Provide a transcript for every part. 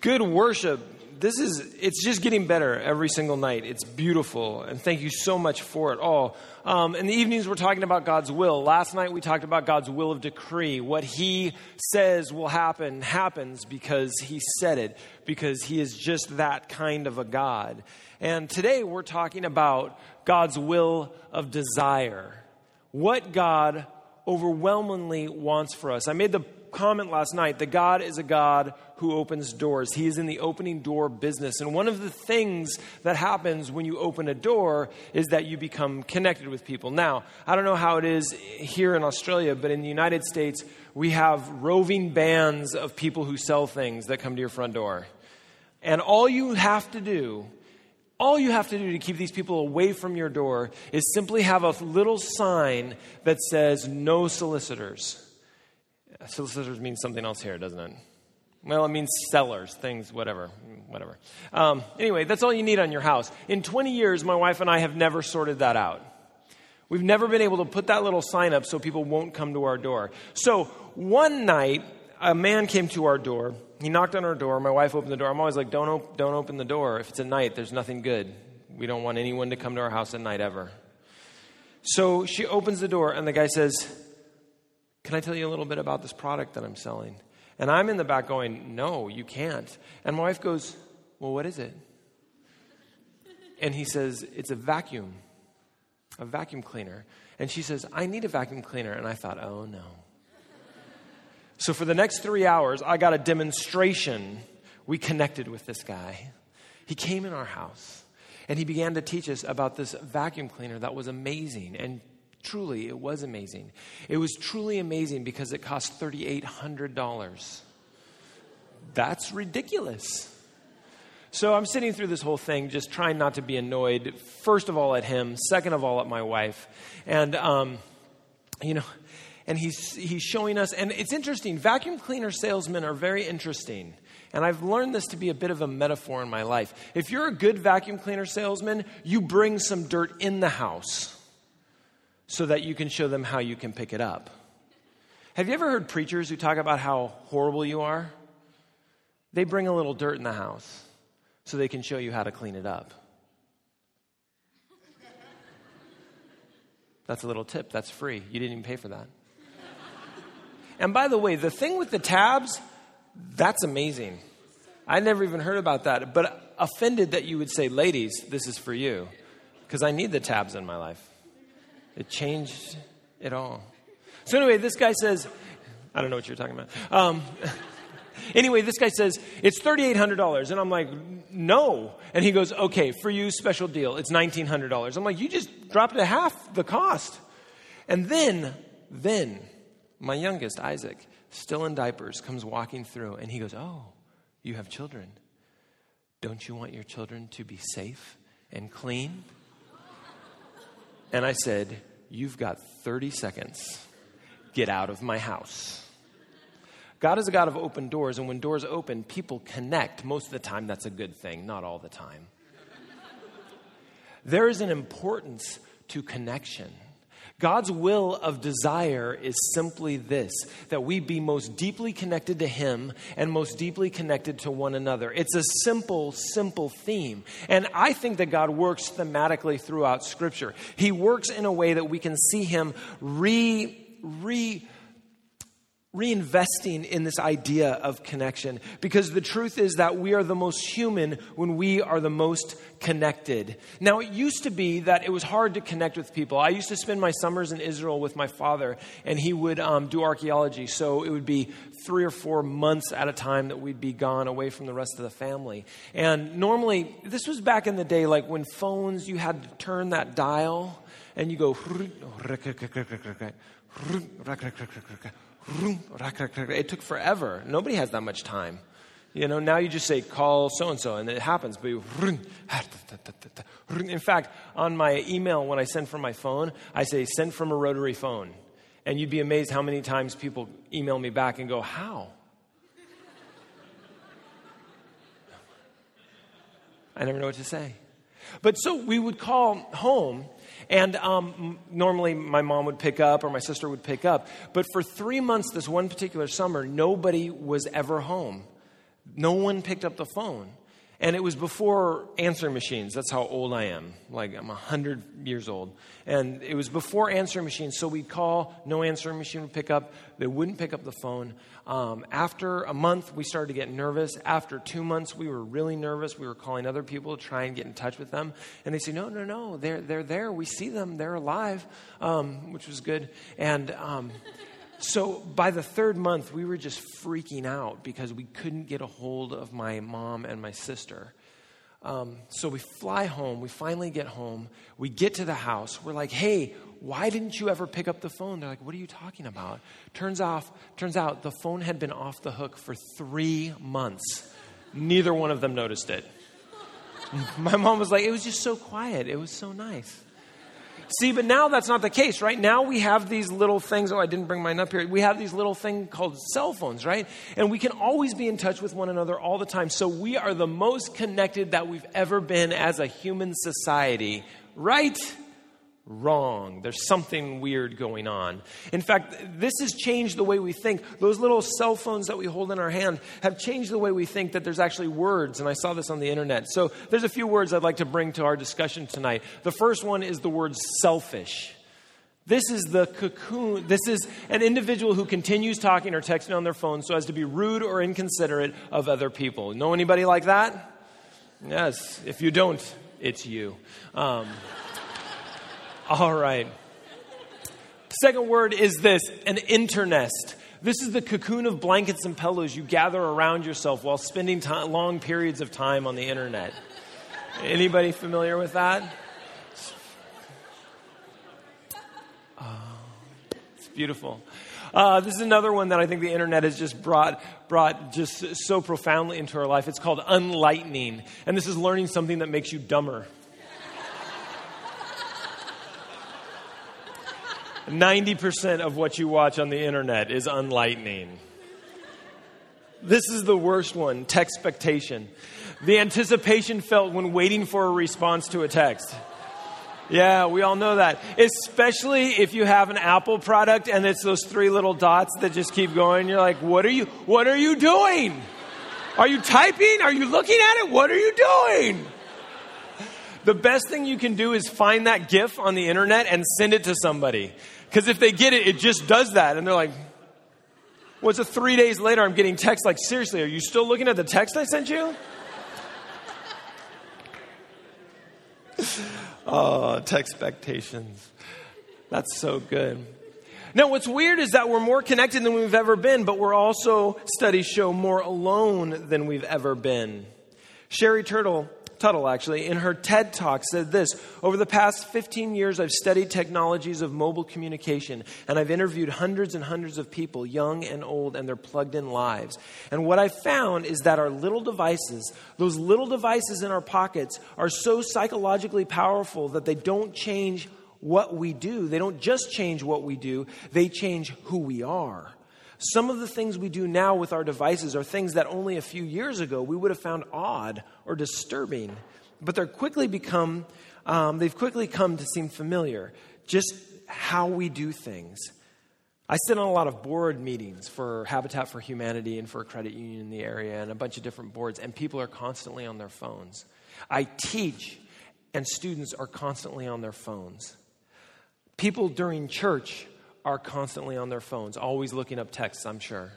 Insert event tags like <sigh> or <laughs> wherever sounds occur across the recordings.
Good worship. This is, it's just getting better every single night. It's beautiful. And thank you so much for it all. Um, in the evenings, we're talking about God's will. Last night, we talked about God's will of decree. What He says will happen happens because He said it, because He is just that kind of a God. And today, we're talking about God's will of desire. What God overwhelmingly wants for us. I made the comment last night that God is a God who opens doors. He is in the opening door business. And one of the things that happens when you open a door is that you become connected with people. Now, I don't know how it is here in Australia, but in the United States, we have roving bands of people who sell things that come to your front door. And all you have to do all you have to do to keep these people away from your door is simply have a little sign that says no solicitors. Solicitors means something else here, doesn't it? Well, it means sellers, things, whatever, whatever. Um, anyway, that's all you need on your house. In 20 years, my wife and I have never sorted that out. We've never been able to put that little sign up so people won't come to our door. So one night, a man came to our door. He knocked on our door. My wife opened the door. I'm always like, don't, op- don't open the door. If it's at night, there's nothing good. We don't want anyone to come to our house at night ever. So she opens the door, and the guy says, Can I tell you a little bit about this product that I'm selling? And I'm in the back going, No, you can't. And my wife goes, Well, what is it? And he says, It's a vacuum, a vacuum cleaner. And she says, I need a vacuum cleaner. And I thought, Oh, no. So for the next three hours, I got a demonstration. We connected with this guy. He came in our house and he began to teach us about this vacuum cleaner that was amazing. And truly, it was amazing. It was truly amazing because it cost $3,800. That's ridiculous. So I'm sitting through this whole thing, just trying not to be annoyed, first of all at him, second of all at my wife. And, um, you know, and he's, he's showing us, and it's interesting, vacuum cleaner salesmen are very interesting. And I've learned this to be a bit of a metaphor in my life. If you're a good vacuum cleaner salesman, you bring some dirt in the house so that you can show them how you can pick it up. Have you ever heard preachers who talk about how horrible you are? They bring a little dirt in the house so they can show you how to clean it up. That's a little tip. That's free. You didn't even pay for that. And by the way, the thing with the tabs, that's amazing. I never even heard about that, but offended that you would say, ladies, this is for you, because I need the tabs in my life. It changed it all. So, anyway, this guy says, I don't know what you're talking about. Um, <laughs> anyway, this guy says, it's $3,800. And I'm like, no. And he goes, okay, for you, special deal. It's $1,900. I'm like, you just dropped it half the cost. And then, then, my youngest, Isaac, still in diapers, comes walking through and he goes, Oh, you have children. Don't you want your children to be safe and clean? And I said, You've got 30 seconds. Get out of my house. God is a God of open doors, and when doors open, people connect. Most of the time, that's a good thing, not all the time. there is an importance to connection. God's will of desire is simply this that we be most deeply connected to Him and most deeply connected to one another. It's a simple, simple theme. And I think that God works thematically throughout Scripture. He works in a way that we can see Him re, re, reinvesting in this idea of connection because the truth is that we are the most human when we are the most connected. Now, it used to be that it was hard to connect with people. I used to spend my summers in Israel with my father, and he would um, do archaeology. So it would be three or four months at a time that we'd be gone away from the rest of the family. And normally, this was back in the day, like when phones, you had to turn that dial and you go. It took forever. Nobody has that much time. You know, now you just say, call so and so, and it happens. But you, in fact, on my email, when I send from my phone, I say, send from a rotary phone. And you'd be amazed how many times people email me back and go, how? I never know what to say. But so we would call home and um, normally my mom would pick up or my sister would pick up. But for three months, this one particular summer, nobody was ever home. no one picked up the phone. And it was before answering machines. That's how old I am. Like, I'm 100 years old. And it was before answering machines. So we'd call, no answering machine would pick up. They wouldn't pick up the phone. Um, after a month, we started to get nervous. After two months, we were really nervous. We were calling other people to try and get in touch with them. And they say, no, no, no, they're, they're there. We see them. They're alive, um, which was good. And. Um, so by the third month, we were just freaking out because we couldn't get a hold of my mom and my sister. Um, so we fly home. We finally get home. We get to the house. We're like, hey, why didn't you ever pick up the phone? They're like, what are you talking about? Turns, off, turns out the phone had been off the hook for three months. Neither one of them noticed it. <laughs> My mom was like, it was just so quiet. It was so nice. See, but now that's not the case, right? Now we have these little things. Oh, I didn't bring mine up here. We have these little thing called cell phones, right? And we can always be in touch with one another all the time. So we are the most connected that we've ever been as a human society, right? Wrong. There's something weird going on. In fact, this has changed the way we think. Those little cell phones that we hold in our hand have changed the way we think that there's actually words, and I saw this on the internet. So there's a few words I'd like to bring to our discussion tonight. The first one is the word cellfish. This is the cocoon. This is an individual who continues talking or texting on their phone so as to be rude or inconsiderate of other people. Know anybody like that? Yes. If you don't, it's you. Um, all right. Second word is this an internest. This is the cocoon of blankets and pillows you gather around yourself while spending time, long periods of time on the internet. Anybody familiar with that? Oh, it's beautiful. Uh, this is another one that I think the internet has just brought, brought just so profoundly into our life. It's called unlightening. And this is learning something that makes you dumber. 90% of what you watch on the internet is unlightening. This is the worst one text expectation. The anticipation felt when waiting for a response to a text. Yeah, we all know that. Especially if you have an Apple product and it's those three little dots that just keep going. You're like, what are you, what are you doing? Are you typing? Are you looking at it? What are you doing? The best thing you can do is find that GIF on the internet and send it to somebody. Because if they get it, it just does that. And they're like, well, a three days later? I'm getting text like, seriously, are you still looking at the text I sent you? <laughs> oh, text expectations. That's so good. Now, what's weird is that we're more connected than we've ever been, but we're also, studies show, more alone than we've ever been. Sherry Turtle Turkle, actually, in her TED talk said this Over the past 15 years, I've studied technologies of mobile communication, and I've interviewed hundreds and hundreds of people, young and old, and their plugged in lives. And what I found is that our little devices, those little devices in our pockets, are so psychologically powerful that they don't change what we do. They don't just change what we do, they change who we are. Some of the things we do now with our devices are things that only a few years ago we would have found odd or disturbing, but they're quickly become, um, they've quickly come to seem familiar. Just how we do things. I sit on a lot of board meetings for Habitat for Humanity and for a credit union in the area and a bunch of different boards, and people are constantly on their phones. I teach, and students are constantly on their phones. People during church are constantly on their phones, always looking up texts, I'm sure.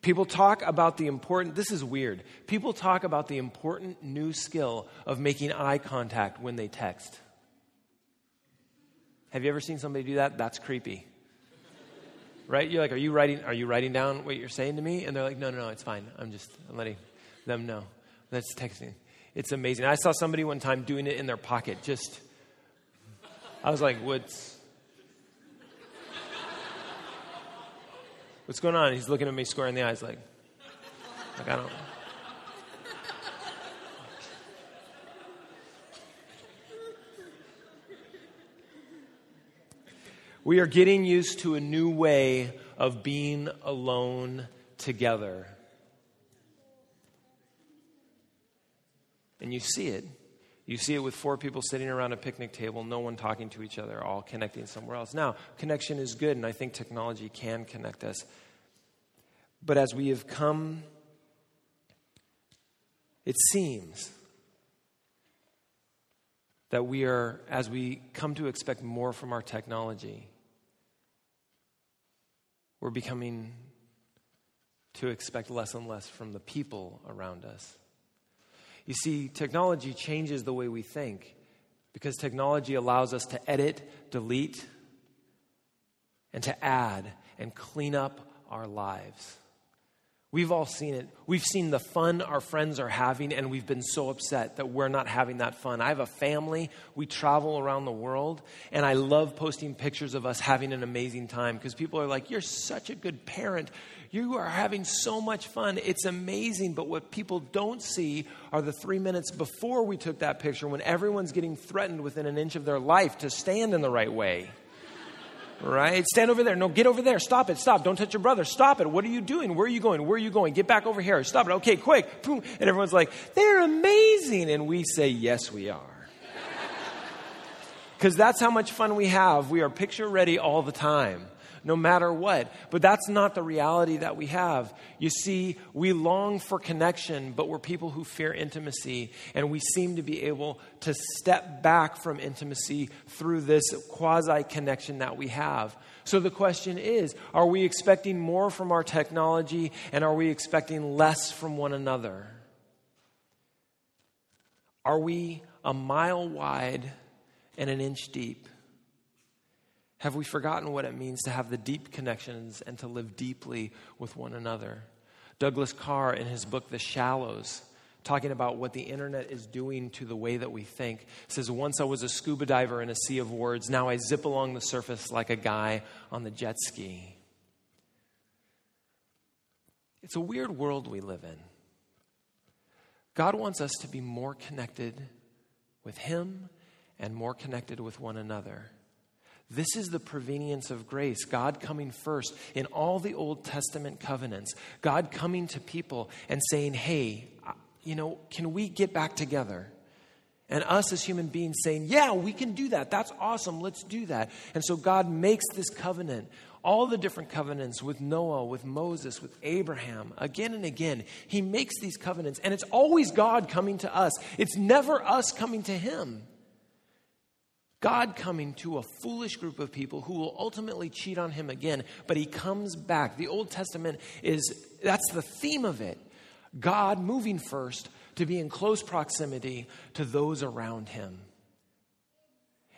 People talk about the important, this is weird. People talk about the important new skill of making eye contact when they text. Have you ever seen somebody do that? That's creepy. Right? You're like, are you writing, are you writing down what you're saying to me? And they're like, no, no, no, it's fine. I'm just letting them know. That's texting. It's amazing. I saw somebody one time doing it in their pocket. Just, I was like, what's, What's going on? He's looking at me square in the eyes, like, like I don't. We are getting used to a new way of being alone together. And you see it. You see it with four people sitting around a picnic table, no one talking to each other, all connecting somewhere else. Now, connection is good, and I think technology can connect us. But as we have come it seems that we are, as we come to expect more from our technology, we're becoming to expect less and less from the people around us. You see, technology changes the way we think because technology allows us to edit, delete, and to add and clean up our lives. We've all seen it. We've seen the fun our friends are having, and we've been so upset that we're not having that fun. I have a family. We travel around the world, and I love posting pictures of us having an amazing time because people are like, You're such a good parent. You are having so much fun. It's amazing. But what people don't see are the three minutes before we took that picture when everyone's getting threatened within an inch of their life to stand in the right way right? Stand over there. No, get over there. Stop it. Stop. Don't touch your brother. Stop it. What are you doing? Where are you going? Where are you going? Get back over here. Stop it. Okay, quick. Boom. And everyone's like, they're amazing. And we say, yes, we are. <laughs> Because that's how much fun we have. We are picture ready all the time no matter what. But that's not the reality that we have. You see, we long for connection, but we're people who fear intimacy, and we seem to be able to step back from intimacy through this quasi connection that we have. So the question is are we expecting more from our technology, and are we expecting less from one another? Are we a mile wide and an inch deep? Have we forgotten what it means to have the deep connections and to live deeply with one another? Douglas Carr, in his book, The Shallows, talking about what the internet is doing to the way that we think, says, Once I was a scuba diver in a sea of words. Now I zip along the surface like a guy on the jet ski. It's a weird world we live in. God wants us to be more connected with Him and more connected with one another. This is the prevenience of grace, God coming first in all the Old Testament covenants, God coming to people and saying, hey, you know, can we get back together? And us as human beings saying, yeah, we can do that. That's awesome. Let's do that. And so God makes this covenant, all the different covenants with Noah, with Moses, with Abraham, again and again. He makes these covenants, and it's always God coming to us, it's never us coming to Him. God coming to a foolish group of people who will ultimately cheat on him again, but he comes back. The Old Testament is that's the theme of it. God moving first to be in close proximity to those around him.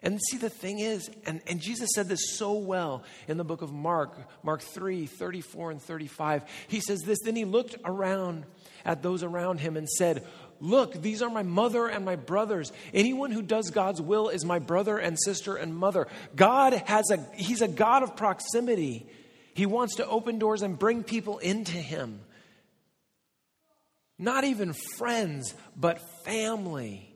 And see, the thing is, and, and Jesus said this so well in the book of Mark, Mark 3 34 and 35. He says this Then he looked around at those around him and said, Look, these are my mother and my brothers. Anyone who does God's will is my brother and sister and mother. God has a, He's a God of proximity. He wants to open doors and bring people into Him. Not even friends, but family.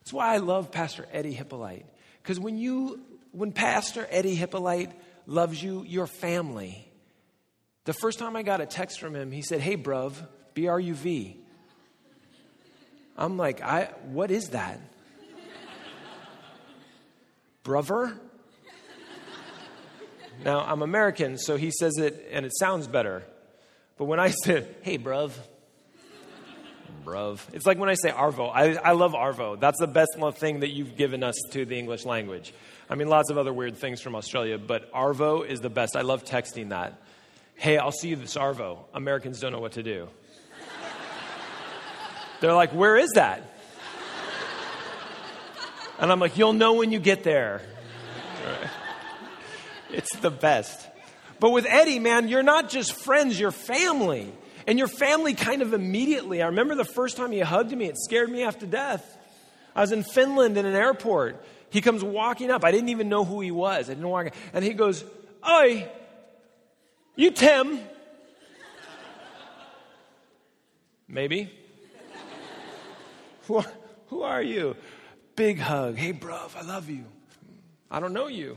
That's why I love Pastor Eddie Hippolyte. Because when you, when Pastor Eddie Hippolyte loves you, your family. The first time I got a text from him, he said, Hey, bruv, B R U V. I'm like, I, what is that? Brother? Now, I'm American, so he says it and it sounds better. But when I <laughs> say, hey, bruv, bruv, it's like when I say Arvo. I, I love Arvo. That's the best thing that you've given us to the English language. I mean, lots of other weird things from Australia, but Arvo is the best. I love texting that. Hey, I'll see you this Arvo. Americans don't know what to do. They're like, Where is that? And I'm like, You'll know when you get there. It's the best. But with Eddie, man, you're not just friends, you're family. And your family kind of immediately. I remember the first time he hugged me, it scared me half to death. I was in Finland in an airport. He comes walking up. I didn't even know who he was. I didn't walk. And he goes, Oi, you Tim? Maybe. <laughs> Who, who are you? Big hug. Hey, bruv, I love you. I don't know you,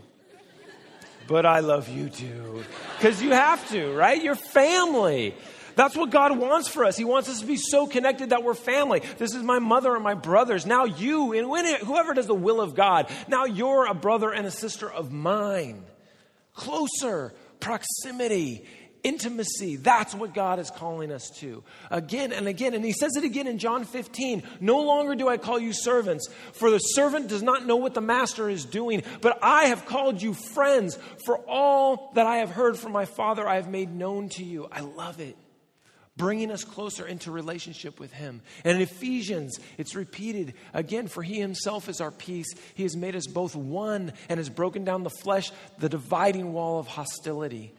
but I love you too. Because you have to, right? You're family. That's what God wants for us. He wants us to be so connected that we're family. This is my mother and my brothers. Now you, and whoever does the will of God, now you're a brother and a sister of mine. Closer proximity, Intimacy, that's what God is calling us to. Again and again. And he says it again in John 15 No longer do I call you servants, for the servant does not know what the master is doing, but I have called you friends, for all that I have heard from my Father I have made known to you. I love it bringing us closer into relationship with Him. And in Ephesians, it's repeated again for He Himself is our peace. He has made us both one and has broken down the flesh, the dividing wall of hostility.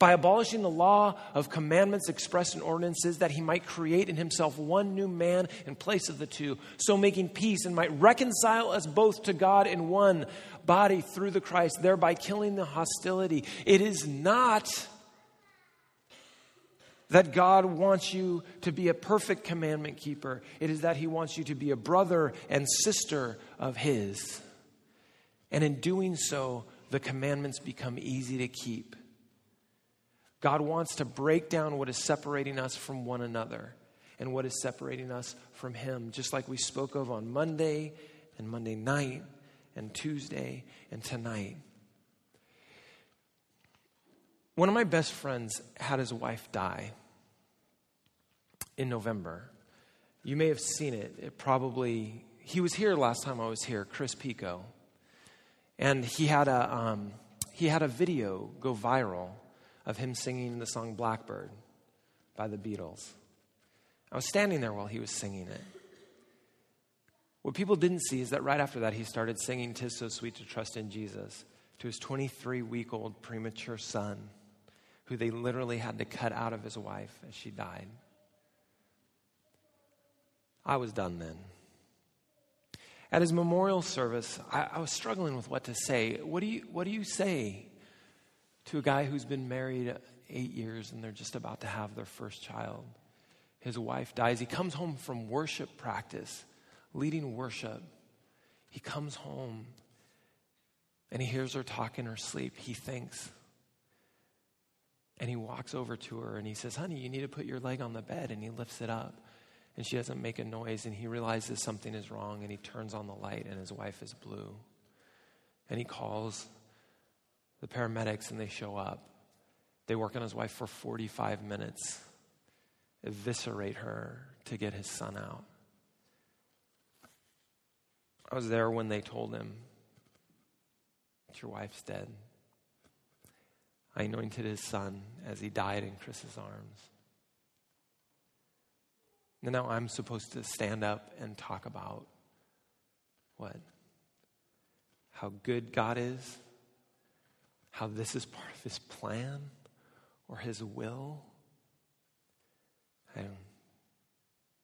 By abolishing the law of commandments expressed in ordinances, that he might create in himself one new man in place of the two, so making peace and might reconcile us both to God in one body through the Christ, thereby killing the hostility. It is not that God wants you to be a perfect commandment keeper. It is that He wants you to be a brother and sister of His. And in doing so, the commandments become easy to keep. God wants to break down what is separating us from one another and what is separating us from Him, just like we spoke of on Monday and Monday night and Tuesday and tonight. One of my best friends had his wife die in November. You may have seen it. It probably, he was here last time I was here, Chris Picco. And he had a, um, he had a video go viral of him singing the song Blackbird by the Beatles. I was standing there while he was singing it. What people didn't see is that right after that, he started singing Tis So Sweet to Trust in Jesus to his 23 week old premature son, who they literally had to cut out of his wife as she died. I was done then. At his memorial service, I, I, was struggling with what to say. What do, you, what do you say to a guy who's been married eight years and they're just about to have their first child? His wife dies. He comes home from worship practice, leading worship. He comes home and he hears her talk in her sleep. He thinks. And he walks over to her and he says, Honey, you need to put your leg on the bed. And he lifts it up and she doesn't make a noise, and he realizes something is wrong, and he turns on the light, and his wife is blue. And he calls the paramedics, and they show up. They work on his wife for 45 minutes, eviscerate her to get his son out. I was there when they told him, Your wife's dead. I anointed his son as he died in Chris's arms. And now I'm supposed to stand up and talk about what? How good God is, how this is part of His plan or His will. I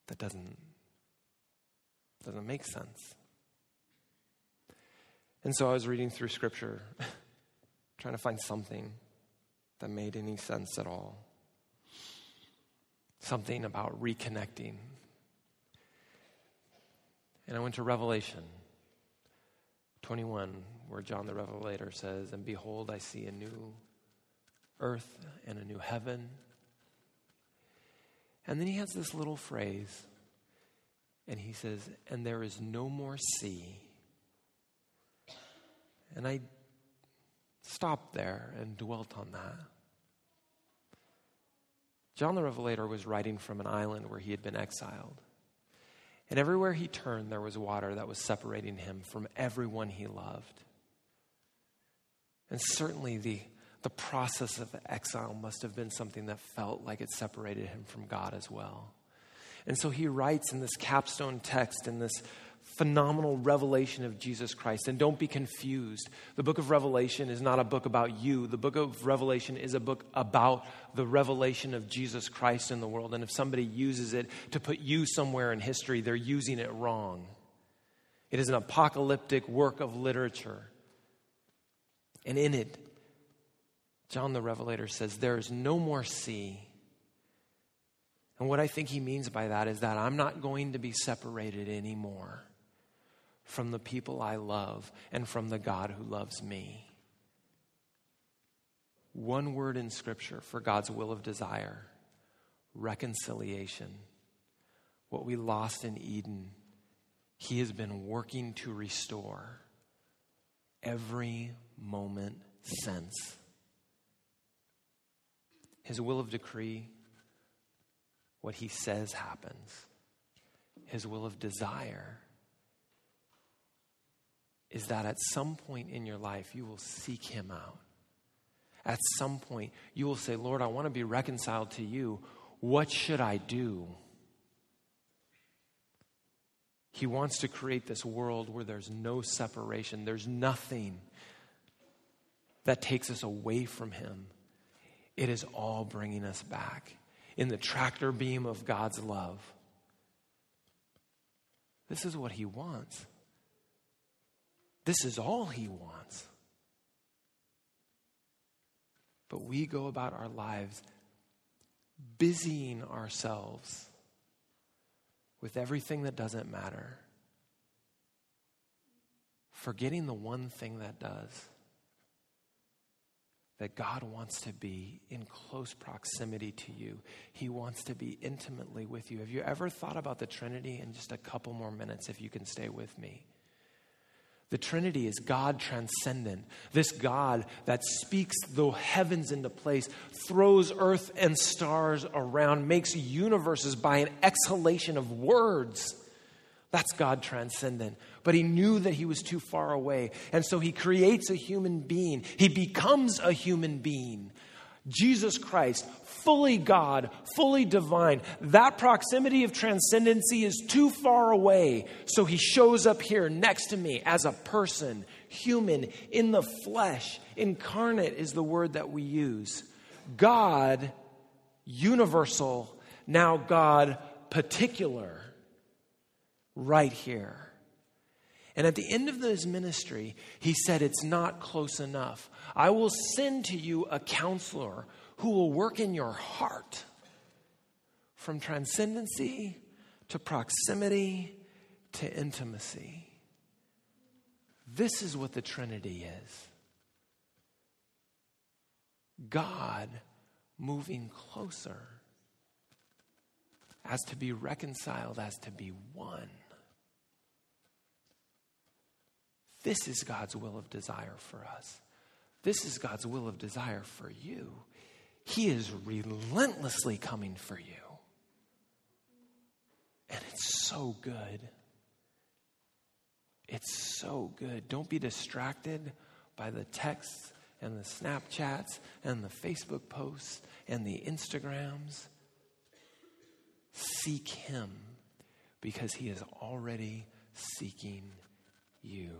that doesn't, doesn't make sense. And so I was reading through Scripture, <laughs> trying to find something that made any sense at all something about reconnecting. And I went to Revelation 21, where John the Revelator says, And behold, I see a new earth and a new heaven. And then he has this little phrase, and he says, And there is no more sea. And I stopped there and dwelt on that. John the Revelator was writing from an island where he had been exiled. And everywhere he turned, there was water that was separating him from everyone he loved. And certainly the, the process of exile must have been something that felt like it separated him from God as well. And so he writes in this capstone text, in this phenomenal revelation of Jesus Christ. And don't be confused. The book of Revelation is not a book about you. The book of Revelation is a book about the revelation of Jesus Christ in the world. And if somebody uses it to put you somewhere in history, they're using it wrong. It is an apocalyptic work of literature. And in it, John the Revelator says, There is no more sea. And what I think he means by that is that I'm not going to be separated anymore from the people I love and from the God who loves me. One word in Scripture for God's will of desire reconciliation. What we lost in Eden, He has been working to restore every moment sense. His will of decree, what He says happens. His will of desire is that at some point in your life you will seek Him out. At some point you will say, Lord, I want to be reconciled to you. What should I do? He wants to create this world where there's no separation, there's nothing that takes us away from Him. It is all bringing us back in the tractor beam of God's love. This is what He wants. This is all He wants. But we go about our lives busying ourselves with everything that doesn't matter, forgetting the one thing that does. That God wants to be in close proximity to you. He wants to be intimately with you. Have you ever thought about the Trinity in just a couple more minutes, if you can stay with me? The Trinity is God transcendent. This God that speaks the heavens into place, throws earth and stars around, makes universes by an exhalation of words. That's God transcendent. But he knew that he was too far away. And so he creates a human being. He becomes a human being. Jesus Christ, fully God, fully divine. That proximity of transcendency is too far away. So he shows up here next to me as a person, human, in the flesh. Incarnate is the word that we use. God, universal, now God, particular, right here. And at the end of his ministry, he said, It's not close enough. I will send to you a counselor who will work in your heart from transcendency to proximity to intimacy. This is what the Trinity is God moving closer as to be reconciled, as to be one. This is God's will of desire for us. This is God's will of desire for you. He is relentlessly coming for you. And it's so good. It's so good. Don't be distracted by the texts and the Snapchats and the Facebook posts and the Instagrams. Seek Him because He is already seeking you.